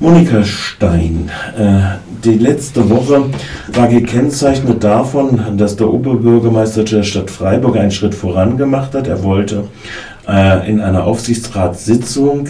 Monika Stein, äh, die letzte Woche war gekennzeichnet davon, dass der Oberbürgermeister der Stadt Freiburg einen Schritt vorangemacht hat. Er wollte äh, in einer Aufsichtsratssitzung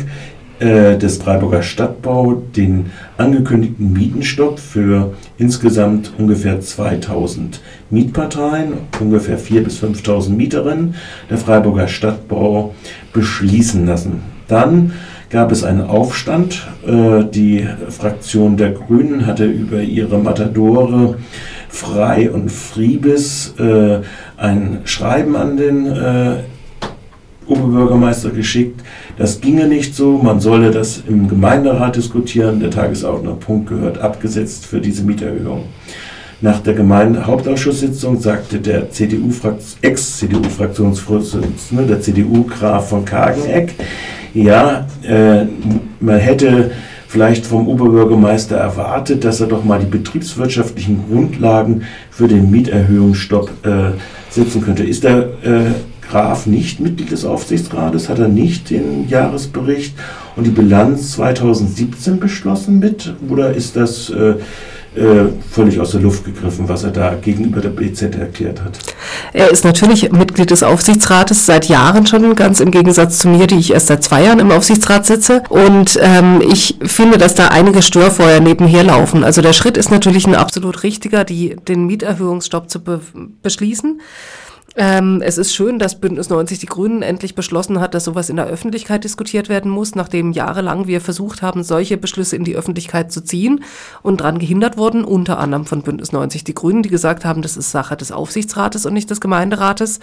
äh, des Freiburger Stadtbau den angekündigten Mietenstopp für insgesamt ungefähr 2000 Mietparteien, ungefähr 4.000 bis 5.000 Mieterinnen der Freiburger Stadtbau beschließen lassen. Dann gab es einen Aufstand. Äh, die Fraktion der Grünen hatte über ihre Matadore Frei und Friebis äh, ein Schreiben an den äh, Oberbürgermeister geschickt. Das ginge nicht so, man solle das im Gemeinderat diskutieren. Der Tagesordnerpunkt gehört abgesetzt für diese Mieterhöhung. Nach der Gemeindehauptausschusssitzung sagte der CDU Ex-CDU-Fraktionsvorsitzende, der CDU Graf von Kageneck, ja, äh, man hätte vielleicht vom Oberbürgermeister erwartet, dass er doch mal die betriebswirtschaftlichen Grundlagen für den Mieterhöhungsstopp äh, setzen könnte. Ist der äh, Graf nicht Mitglied des Aufsichtsrates? Hat er nicht den Jahresbericht und die Bilanz 2017 beschlossen mit? Oder ist das äh, völlig aus der Luft gegriffen, was er da gegenüber der BZ erklärt hat. Er ist natürlich Mitglied des Aufsichtsrates seit Jahren schon, ganz im Gegensatz zu mir, die ich erst seit zwei Jahren im Aufsichtsrat sitze. Und ähm, ich finde, dass da einige Störfeuer nebenher laufen. Also der Schritt ist natürlich ein absolut richtiger, die, den Mieterhöhungsstopp zu be beschließen. Ähm, es ist schön, dass Bündnis 90 Die Grünen endlich beschlossen hat, dass sowas in der Öffentlichkeit diskutiert werden muss, nachdem jahrelang wir versucht haben, solche Beschlüsse in die Öffentlichkeit zu ziehen und daran gehindert wurden, unter anderem von Bündnis 90 Die Grünen, die gesagt haben, das ist Sache des Aufsichtsrates und nicht des Gemeinderates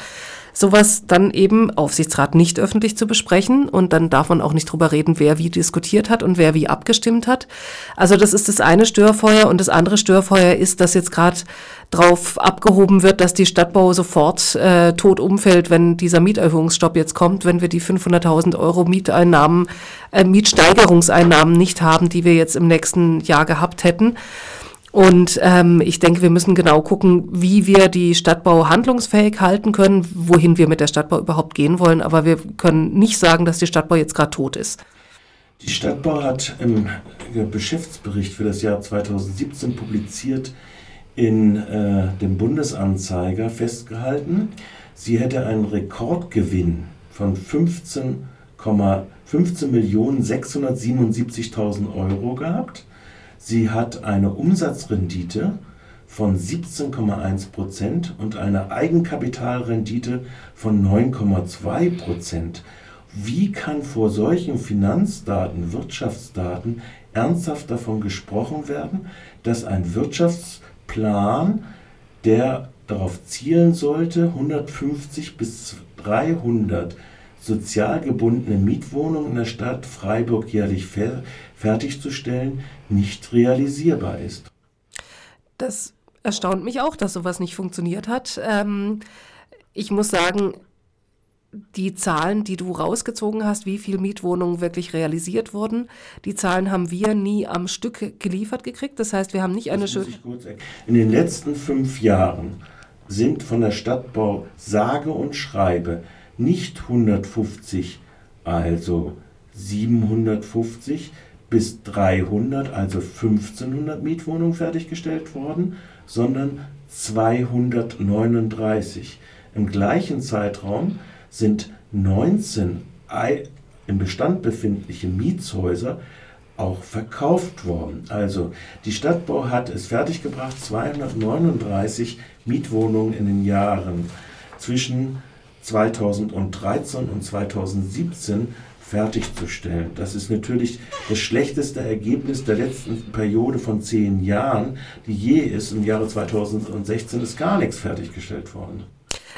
sowas dann eben Aufsichtsrat nicht öffentlich zu besprechen und dann darf man auch nicht drüber reden, wer wie diskutiert hat und wer wie abgestimmt hat. Also das ist das eine Störfeuer und das andere Störfeuer ist, dass jetzt gerade drauf abgehoben wird, dass die Stadtbau sofort äh, tot umfällt, wenn dieser Mieterhöhungsstopp jetzt kommt, wenn wir die 500.000 Euro Mieteinnahmen, äh, Mietsteigerungseinnahmen nicht haben, die wir jetzt im nächsten Jahr gehabt hätten. Und ähm, ich denke, wir müssen genau gucken, wie wir die Stadtbau handlungsfähig halten können, wohin wir mit der Stadtbau überhaupt gehen wollen. Aber wir können nicht sagen, dass die Stadtbau jetzt gerade tot ist. Die Stadtbau hat im Geschäftsbericht für das Jahr 2017 publiziert in äh, dem Bundesanzeiger festgehalten, sie hätte einen Rekordgewinn von 15,15 15 Millionen 677.000 Euro gehabt Sie hat eine Umsatzrendite von 17,1 Prozent und eine Eigenkapitalrendite von 9,2 Prozent. Wie kann vor solchen Finanzdaten, Wirtschaftsdaten ernsthaft davon gesprochen werden, dass ein Wirtschaftsplan, der darauf zielen sollte, 150 bis 300 sozial gebundene Mietwohnungen in der Stadt Freiburg jährlich fer fertigzustellen, nicht realisierbar ist. Das erstaunt mich auch, dass sowas nicht funktioniert hat. Ähm, ich muss sagen, die Zahlen, die du rausgezogen hast, wie viele Mietwohnungen wirklich realisiert wurden, die Zahlen haben wir nie am Stück geliefert gekriegt. Das heißt, wir haben nicht eine schöne. In den letzten fünf Jahren sind von der Stadtbau sage und schreibe nicht 150, also 750 bis 300, also 1500 Mietwohnungen fertiggestellt worden, sondern 239. Im gleichen Zeitraum sind 19 im Bestand befindliche Mietshäuser auch verkauft worden. Also die Stadtbau hat es fertiggebracht, 239 Mietwohnungen in den Jahren zwischen 2013 und 2017 fertigzustellen. Das ist natürlich das schlechteste Ergebnis der letzten Periode von zehn Jahren, die je ist. Im Jahre 2016 ist gar nichts fertiggestellt worden.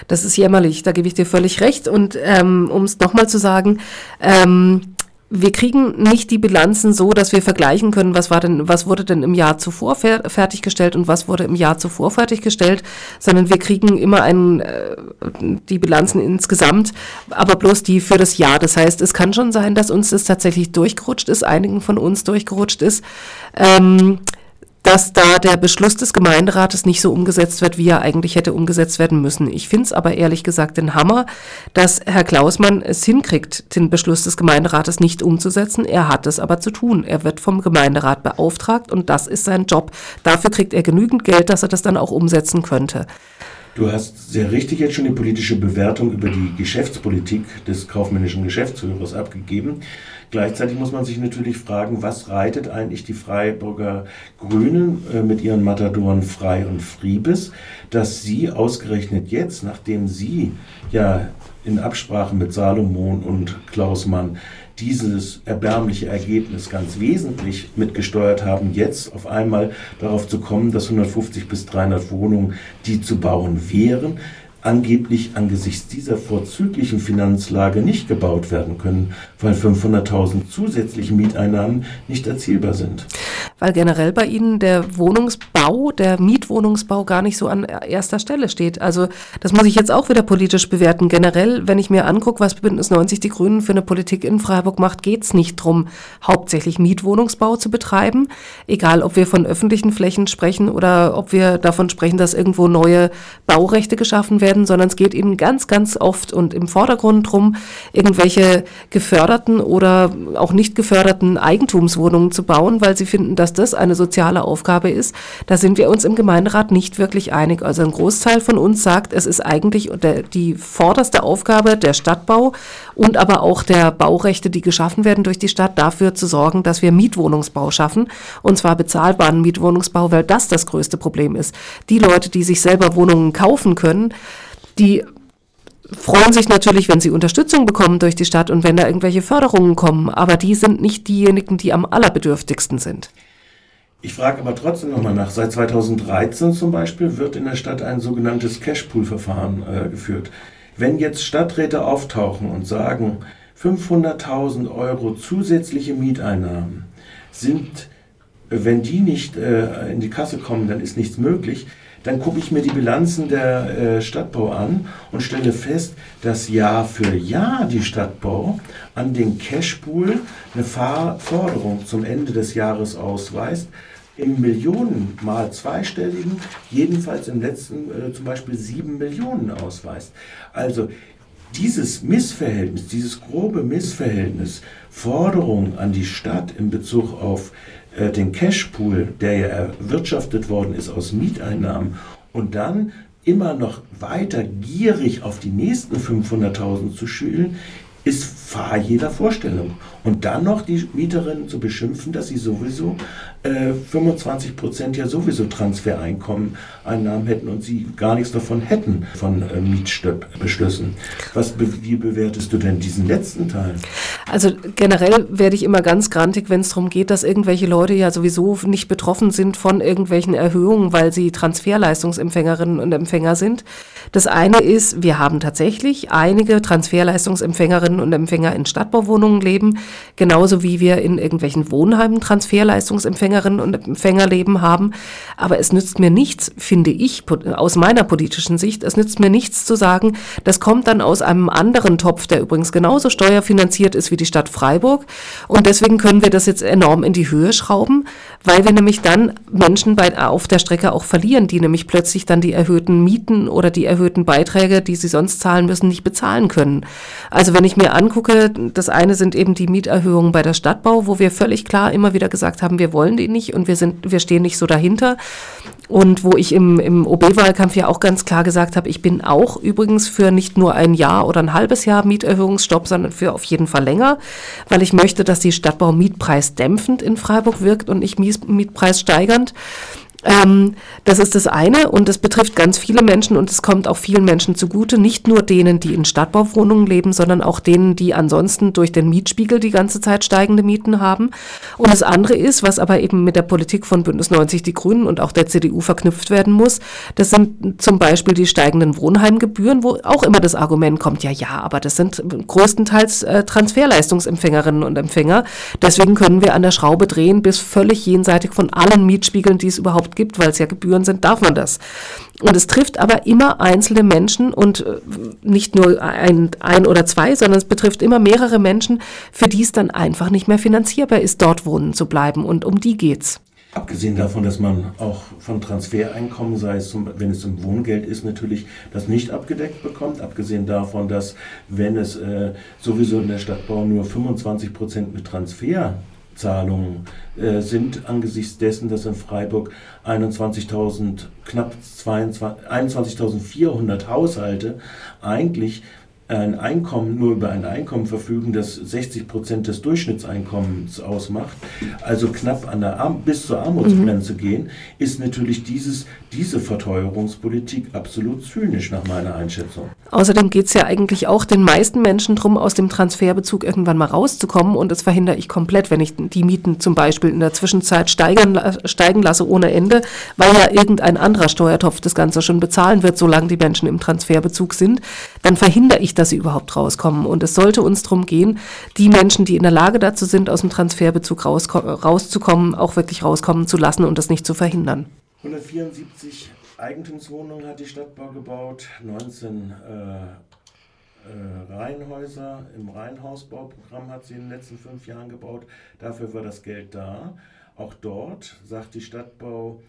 Das ist jämmerlich, da gebe ich dir völlig recht. Und ähm, um es nochmal zu sagen, ähm, wir kriegen nicht die Bilanzen so, dass wir vergleichen können, was war denn, was wurde denn im Jahr zuvor fer fertiggestellt und was wurde im Jahr zuvor fertiggestellt, sondern wir kriegen immer einen, äh, die Bilanzen insgesamt, aber bloß die für das Jahr. Das heißt, es kann schon sein, dass uns das tatsächlich durchgerutscht ist, einigen von uns durchgerutscht ist. Ähm, dass da der Beschluss des Gemeinderates nicht so umgesetzt wird, wie er eigentlich hätte umgesetzt werden müssen. Ich finde es aber ehrlich gesagt den Hammer, dass Herr Klausmann es hinkriegt, den Beschluss des Gemeinderates nicht umzusetzen. Er hat es aber zu tun. Er wird vom Gemeinderat beauftragt und das ist sein Job. Dafür kriegt er genügend Geld, dass er das dann auch umsetzen könnte. Du hast sehr richtig jetzt schon die politische Bewertung über die Geschäftspolitik des kaufmännischen Geschäftsführers abgegeben. Gleichzeitig muss man sich natürlich fragen, was reitet eigentlich die Freiburger Grünen äh, mit ihren Matadoren Frei und Friebes, dass sie ausgerechnet jetzt, nachdem sie ja in Absprache mit Salomon und Klaus Mann dieses erbärmliche Ergebnis ganz wesentlich mitgesteuert haben, jetzt auf einmal darauf zu kommen, dass 150 bis 300 Wohnungen, die zu bauen wären, angeblich angesichts dieser vorzüglichen Finanzlage nicht gebaut werden können, weil 500.000 zusätzliche Mieteinnahmen nicht erzielbar sind. Weil generell bei Ihnen der Wohnungsbau, der Mietwohnungsbau gar nicht so an erster Stelle steht. Also das muss ich jetzt auch wieder politisch bewerten. Generell, wenn ich mir angucke, was Bündnis 90 Die Grünen für eine Politik in Freiburg macht, geht es nicht darum, hauptsächlich Mietwohnungsbau zu betreiben. Egal, ob wir von öffentlichen Flächen sprechen oder ob wir davon sprechen, dass irgendwo neue Baurechte geschaffen werden sondern es geht ihnen ganz, ganz oft und im Vordergrund darum, irgendwelche geförderten oder auch nicht geförderten Eigentumswohnungen zu bauen, weil sie finden, dass das eine soziale Aufgabe ist. Da sind wir uns im Gemeinderat nicht wirklich einig. Also ein Großteil von uns sagt, es ist eigentlich die vorderste Aufgabe der Stadtbau und aber auch der Baurechte, die geschaffen werden durch die Stadt, dafür zu sorgen, dass wir Mietwohnungsbau schaffen und zwar bezahlbaren Mietwohnungsbau, weil das das größte Problem ist. Die Leute, die sich selber Wohnungen kaufen können, die freuen sich natürlich, wenn sie Unterstützung bekommen durch die Stadt und wenn da irgendwelche Förderungen kommen, aber die sind nicht diejenigen, die am allerbedürftigsten sind. Ich frage aber trotzdem nochmal nach. Seit 2013 zum Beispiel wird in der Stadt ein sogenanntes Cashpool-Verfahren äh, geführt. Wenn jetzt Stadträte auftauchen und sagen, 500.000 Euro zusätzliche Mieteinnahmen sind, wenn die nicht äh, in die Kasse kommen, dann ist nichts möglich dann gucke ich mir die Bilanzen der äh, Stadtbau an und stelle fest, dass Jahr für Jahr die Stadtbau an den Cashpool eine Forderung zum Ende des Jahres ausweist, im Millionen mal zweistelligen, jedenfalls im letzten äh, zum Beispiel sieben Millionen ausweist. Also dieses Missverhältnis, dieses grobe Missverhältnis, Forderungen an die Stadt in Bezug auf äh, den Cashpool, der ja erwirtschaftet worden ist aus Mieteinnahmen, und dann immer noch weiter gierig auf die nächsten 500.000 zu schülen, ist fahr jeder Vorstellung. Und dann noch die Mieterinnen zu beschimpfen, dass sie sowieso äh, 25 Prozent ja sowieso Transfereinkommen Einnahmen hätten und sie gar nichts davon hätten von äh, Mietbeschlüssen. Was, wie bewertest du denn diesen letzten Teil? Also generell werde ich immer ganz grantig, wenn es darum geht, dass irgendwelche Leute ja sowieso nicht betroffen sind von irgendwelchen Erhöhungen, weil sie Transferleistungsempfängerinnen und Empfänger sind. Das eine ist, wir haben tatsächlich einige Transferleistungsempfängerinnen und Empfänger in Stadtbauwohnungen leben, genauso wie wir in irgendwelchen Wohnheimen Transferleistungsempfängerinnen und Empfänger leben haben. Aber es nützt mir nichts, finde ich, aus meiner politischen Sicht, es nützt mir nichts zu sagen, das kommt dann aus einem anderen Topf, der übrigens genauso steuerfinanziert ist wie die Stadt Freiburg. Und deswegen können wir das jetzt enorm in die Höhe schrauben, weil wir nämlich dann Menschen bei, auf der Strecke auch verlieren, die nämlich plötzlich dann die erhöhten Mieten oder die erhöhten Beiträge, die sie sonst zahlen müssen, nicht bezahlen können. Also wenn ich mir angucke, das eine sind eben die Mieterhöhungen bei der Stadtbau, wo wir völlig klar immer wieder gesagt haben, wir wollen die nicht und wir sind, wir stehen nicht so dahinter. Und wo ich im, im OB-Wahlkampf ja auch ganz klar gesagt habe, ich bin auch übrigens für nicht nur ein Jahr oder ein halbes Jahr Mieterhöhungsstopp, sondern für auf jeden Fall länger, weil ich möchte, dass die Stadtbau mietpreisdämpfend in Freiburg wirkt und nicht mietpreissteigernd. Ähm, das ist das eine und das betrifft ganz viele Menschen und es kommt auch vielen Menschen zugute, nicht nur denen, die in Stadtbauwohnungen leben, sondern auch denen, die ansonsten durch den Mietspiegel die ganze Zeit steigende Mieten haben. Und das andere ist, was aber eben mit der Politik von Bündnis 90 Die Grünen und auch der CDU verknüpft werden muss, das sind zum Beispiel die steigenden Wohnheimgebühren, wo auch immer das Argument kommt, ja, ja, aber das sind größtenteils äh, Transferleistungsempfängerinnen und Empfänger. Deswegen können wir an der Schraube drehen bis völlig jenseitig von allen Mietspiegeln, die es überhaupt überhaupt gibt, weil es ja Gebühren sind, darf man das. Und es trifft aber immer einzelne Menschen und äh, nicht nur ein, ein oder zwei, sondern es betrifft immer mehrere Menschen, für die es dann einfach nicht mehr finanzierbar ist, dort wohnen zu bleiben. Und um die geht's. Abgesehen davon, dass man auch von Transfereinkommen, sei es zum, wenn es im Wohngeld ist, natürlich das nicht abgedeckt bekommt. Abgesehen davon, dass wenn es äh, sowieso in der Stadtbau nur 25 Prozent mit Transferzahlungen äh, sind, angesichts dessen, dass in Freiburg 21.000, knapp 21.400 Haushalte eigentlich ein Einkommen, nur über ein Einkommen verfügen, das 60 Prozent des Durchschnittseinkommens ausmacht, also knapp an der Arm bis zur Armutsgrenze mhm. gehen, ist natürlich dieses, diese Verteuerungspolitik absolut zynisch nach meiner Einschätzung. Außerdem geht es ja eigentlich auch den meisten Menschen darum, aus dem Transferbezug irgendwann mal rauszukommen und das verhindere ich komplett, wenn ich die Mieten zum Beispiel in der Zwischenzeit steigern, steigen lasse ohne Ende, weil ja irgendein anderer Steuertopf das Ganze schon bezahlen wird, solange die Menschen im Transferbezug sind, dann verhindere ich dass sie überhaupt rauskommen. Und es sollte uns darum gehen, die Menschen, die in der Lage dazu sind, aus dem Transferbezug rauszukommen, auch wirklich rauskommen zu lassen und das nicht zu verhindern. 174 Eigentumswohnungen hat die Stadtbau gebaut, 19 äh, äh, Reihenhäuser im Reihenhausbauprogramm hat sie in den letzten fünf Jahren gebaut. Dafür war das Geld da. Auch dort sagt die Stadtbau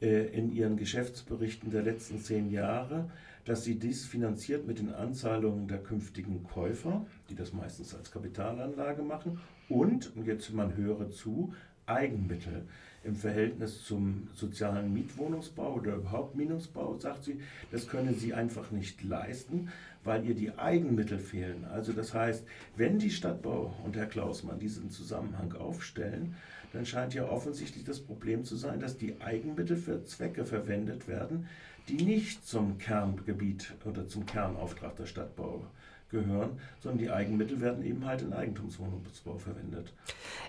äh, in ihren Geschäftsberichten der letzten zehn Jahre, dass sie dies finanziert mit den Anzahlungen der künftigen Käufer, die das meistens als Kapitalanlage machen, und, und jetzt man höre zu, Eigenmittel im Verhältnis zum sozialen Mietwohnungsbau oder überhaupt Minusbau, sagt sie, das könne sie einfach nicht leisten, weil ihr die Eigenmittel fehlen. Also das heißt, wenn die Stadtbau und Herr Klausmann diesen Zusammenhang aufstellen, dann scheint ja offensichtlich das Problem zu sein, dass die Eigenmittel für Zwecke verwendet werden, die nicht zum Kerngebiet oder zum Kernauftrag der Stadtbau gehören, sondern die Eigenmittel werden eben halt in Eigentumswohnungsbau verwendet.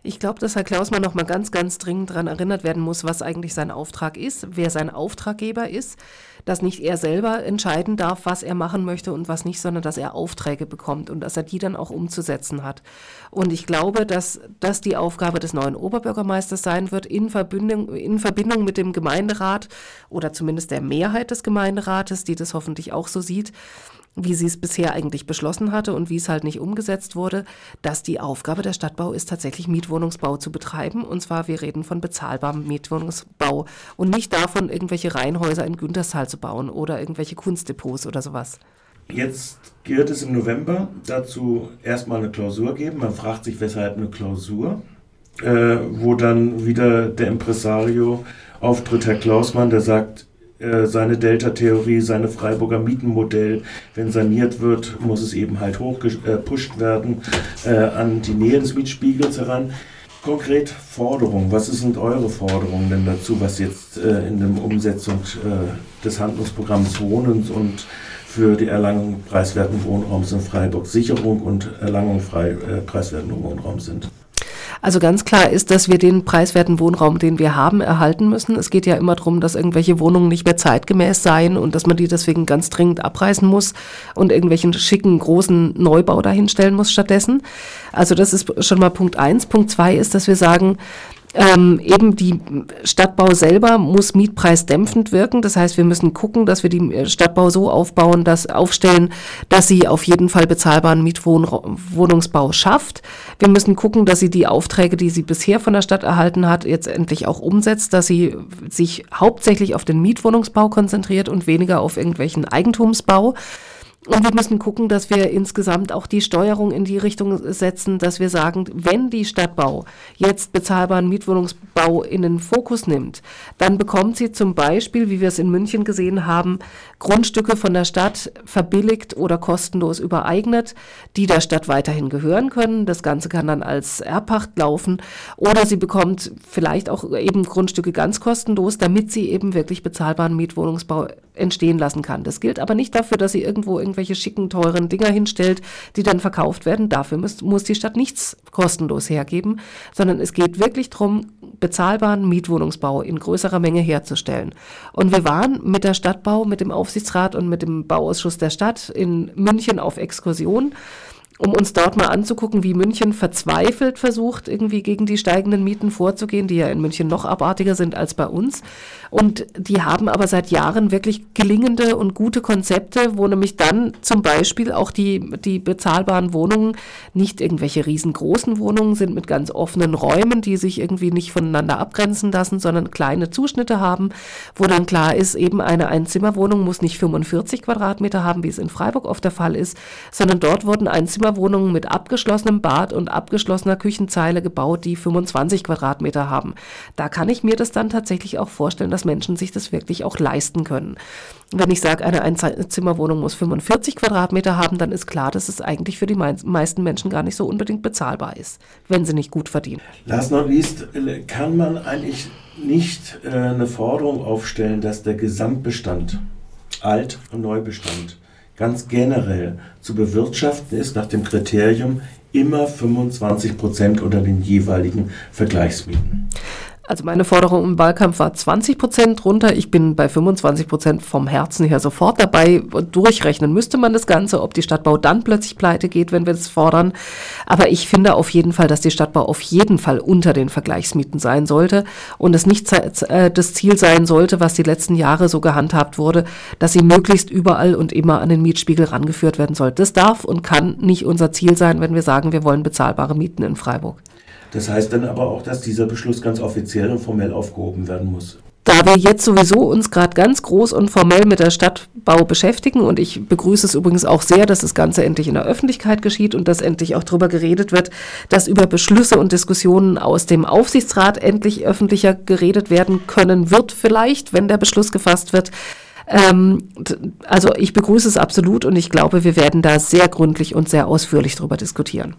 Ich glaube, dass Herr Klausmann noch mal ganz, ganz dringend daran erinnert werden muss, was eigentlich sein Auftrag ist, wer sein Auftraggeber ist, dass nicht er selber entscheiden darf, was er machen möchte und was nicht, sondern dass er Aufträge bekommt und dass er die dann auch umzusetzen hat. Und ich glaube, dass das die Aufgabe des neuen Oberbürgermeisters sein wird, in Verbindung, in Verbindung mit dem Gemeinderat oder zumindest der Mehrheit des Gemeinderates, die das hoffentlich auch so sieht, wie sie es bisher eigentlich beschlossen hatte und wie es halt nicht umgesetzt wurde, dass die Aufgabe der Stadtbau ist, tatsächlich Mietwohnungsbau zu betreiben. Und zwar, wir reden von bezahlbarem Mietwohnungsbau und nicht davon, irgendwelche Reihenhäuser in Günterstal zu bauen oder irgendwelche Kunstdepots oder sowas. Jetzt gilt es im November dazu erstmal eine Klausur geben. Man fragt sich, weshalb eine Klausur, äh, wo dann wieder der Impresario auftritt, Herr Klausmann, der sagt, äh, seine Delta-Theorie, seine Freiburger Mietenmodell, wenn saniert wird, muss es eben halt hochgepusht werden äh, an die Nähe des Mietspiegels heran. Konkret Forderungen, was sind eure Forderungen denn dazu, was jetzt äh, in der Umsetzung des Handlungsprogramms Wohnens und für die Erlangung preiswerten Wohnraums in Freiburg Sicherung und Erlangung frei, äh, preiswerten Wohnraums sind? Also ganz klar ist, dass wir den preiswerten Wohnraum, den wir haben, erhalten müssen. Es geht ja immer darum, dass irgendwelche Wohnungen nicht mehr zeitgemäß seien und dass man die deswegen ganz dringend abreißen muss und irgendwelchen schicken, großen Neubau dahinstellen muss stattdessen. Also das ist schon mal Punkt eins. Punkt zwei ist, dass wir sagen, ähm, eben die Stadtbau selber muss mietpreisdämpfend wirken. Das heißt, wir müssen gucken, dass wir die äh, Stadtbau so aufbauen, dass aufstellen, dass sie auf jeden Fall bezahlbaren Mietwohnungsbau schafft. Wir müssen gucken, dass sie die Aufträge, die sie bisher von der Stadt erhalten hat, jetzt endlich auch umsetzt, dass sie sich hauptsächlich auf den Mietwohnungsbau konzentriert und weniger auf irgendwelchen Eigentumsbau. Und wir müssen gucken, dass wir insgesamt auch die Steuerung in die Richtung setzen, dass wir sagen, wenn die Stadtbau jetzt bezahlbaren Mietwohnungsbau in den Fokus nimmt, dann bekommt sie zum Beispiel, wie wir es in München gesehen haben, Grundstücke von der Stadt verbilligt oder kostenlos übereignet, die der Stadt weiterhin gehören können. Das Ganze kann dann als Erbpacht laufen. Oder sie bekommt vielleicht auch eben Grundstücke ganz kostenlos, damit sie eben wirklich bezahlbaren Mietwohnungsbau entstehen lassen kann. Das gilt aber nicht dafür, dass sie irgendwo irgendwelche schicken, teuren Dinger hinstellt, die dann verkauft werden. Dafür muss, muss die Stadt nichts kostenlos hergeben, sondern es geht wirklich darum, bezahlbaren Mietwohnungsbau in größerer Menge herzustellen. Und wir waren mit der Stadtbau, mit dem Aufsichtsrat und mit dem Bauausschuss der Stadt in München auf Exkursion um uns dort mal anzugucken, wie München verzweifelt versucht, irgendwie gegen die steigenden Mieten vorzugehen, die ja in München noch abartiger sind als bei uns. Und die haben aber seit Jahren wirklich gelingende und gute Konzepte, wo nämlich dann zum Beispiel auch die, die bezahlbaren Wohnungen nicht irgendwelche riesengroßen Wohnungen sind mit ganz offenen Räumen, die sich irgendwie nicht voneinander abgrenzen lassen, sondern kleine Zuschnitte haben, wo dann klar ist, eben eine Einzimmerwohnung muss nicht 45 Quadratmeter haben, wie es in Freiburg oft der Fall ist, sondern dort wurden Einzimmerwohnungen mit abgeschlossenem Bad und abgeschlossener Küchenzeile gebaut, die 25 Quadratmeter haben. Da kann ich mir das dann tatsächlich auch vorstellen, dass Menschen sich das wirklich auch leisten können. Wenn ich sage, eine Einzimmerwohnung muss 45 Quadratmeter haben, dann ist klar, dass es eigentlich für die meisten Menschen gar nicht so unbedingt bezahlbar ist, wenn sie nicht gut verdienen. Last not least, kann man eigentlich nicht äh, eine Forderung aufstellen, dass der Gesamtbestand, Alt- und Neubestand, ganz generell zu bewirtschaften ist nach dem Kriterium immer 25 Prozent unter den jeweiligen Vergleichsmieten. Also meine Forderung im Wahlkampf war 20 Prozent runter. Ich bin bei 25 Prozent vom Herzen her sofort dabei. Durchrechnen müsste man das Ganze, ob die Stadtbau dann plötzlich pleite geht, wenn wir das fordern. Aber ich finde auf jeden Fall, dass die Stadtbau auf jeden Fall unter den Vergleichsmieten sein sollte und es nicht äh, das Ziel sein sollte, was die letzten Jahre so gehandhabt wurde, dass sie möglichst überall und immer an den Mietspiegel rangeführt werden soll. Das darf und kann nicht unser Ziel sein, wenn wir sagen, wir wollen bezahlbare Mieten in Freiburg. Das heißt dann aber auch, dass dieser Beschluss ganz offiziell und formell aufgehoben werden muss. Da wir jetzt sowieso uns gerade ganz groß und formell mit der Stadtbau beschäftigen und ich begrüße es übrigens auch sehr, dass das Ganze endlich in der Öffentlichkeit geschieht und dass endlich auch darüber geredet wird, dass über Beschlüsse und Diskussionen aus dem Aufsichtsrat endlich öffentlicher geredet werden können wird, vielleicht, wenn der Beschluss gefasst wird. Ähm, also ich begrüße es absolut und ich glaube, wir werden da sehr gründlich und sehr ausführlich darüber diskutieren.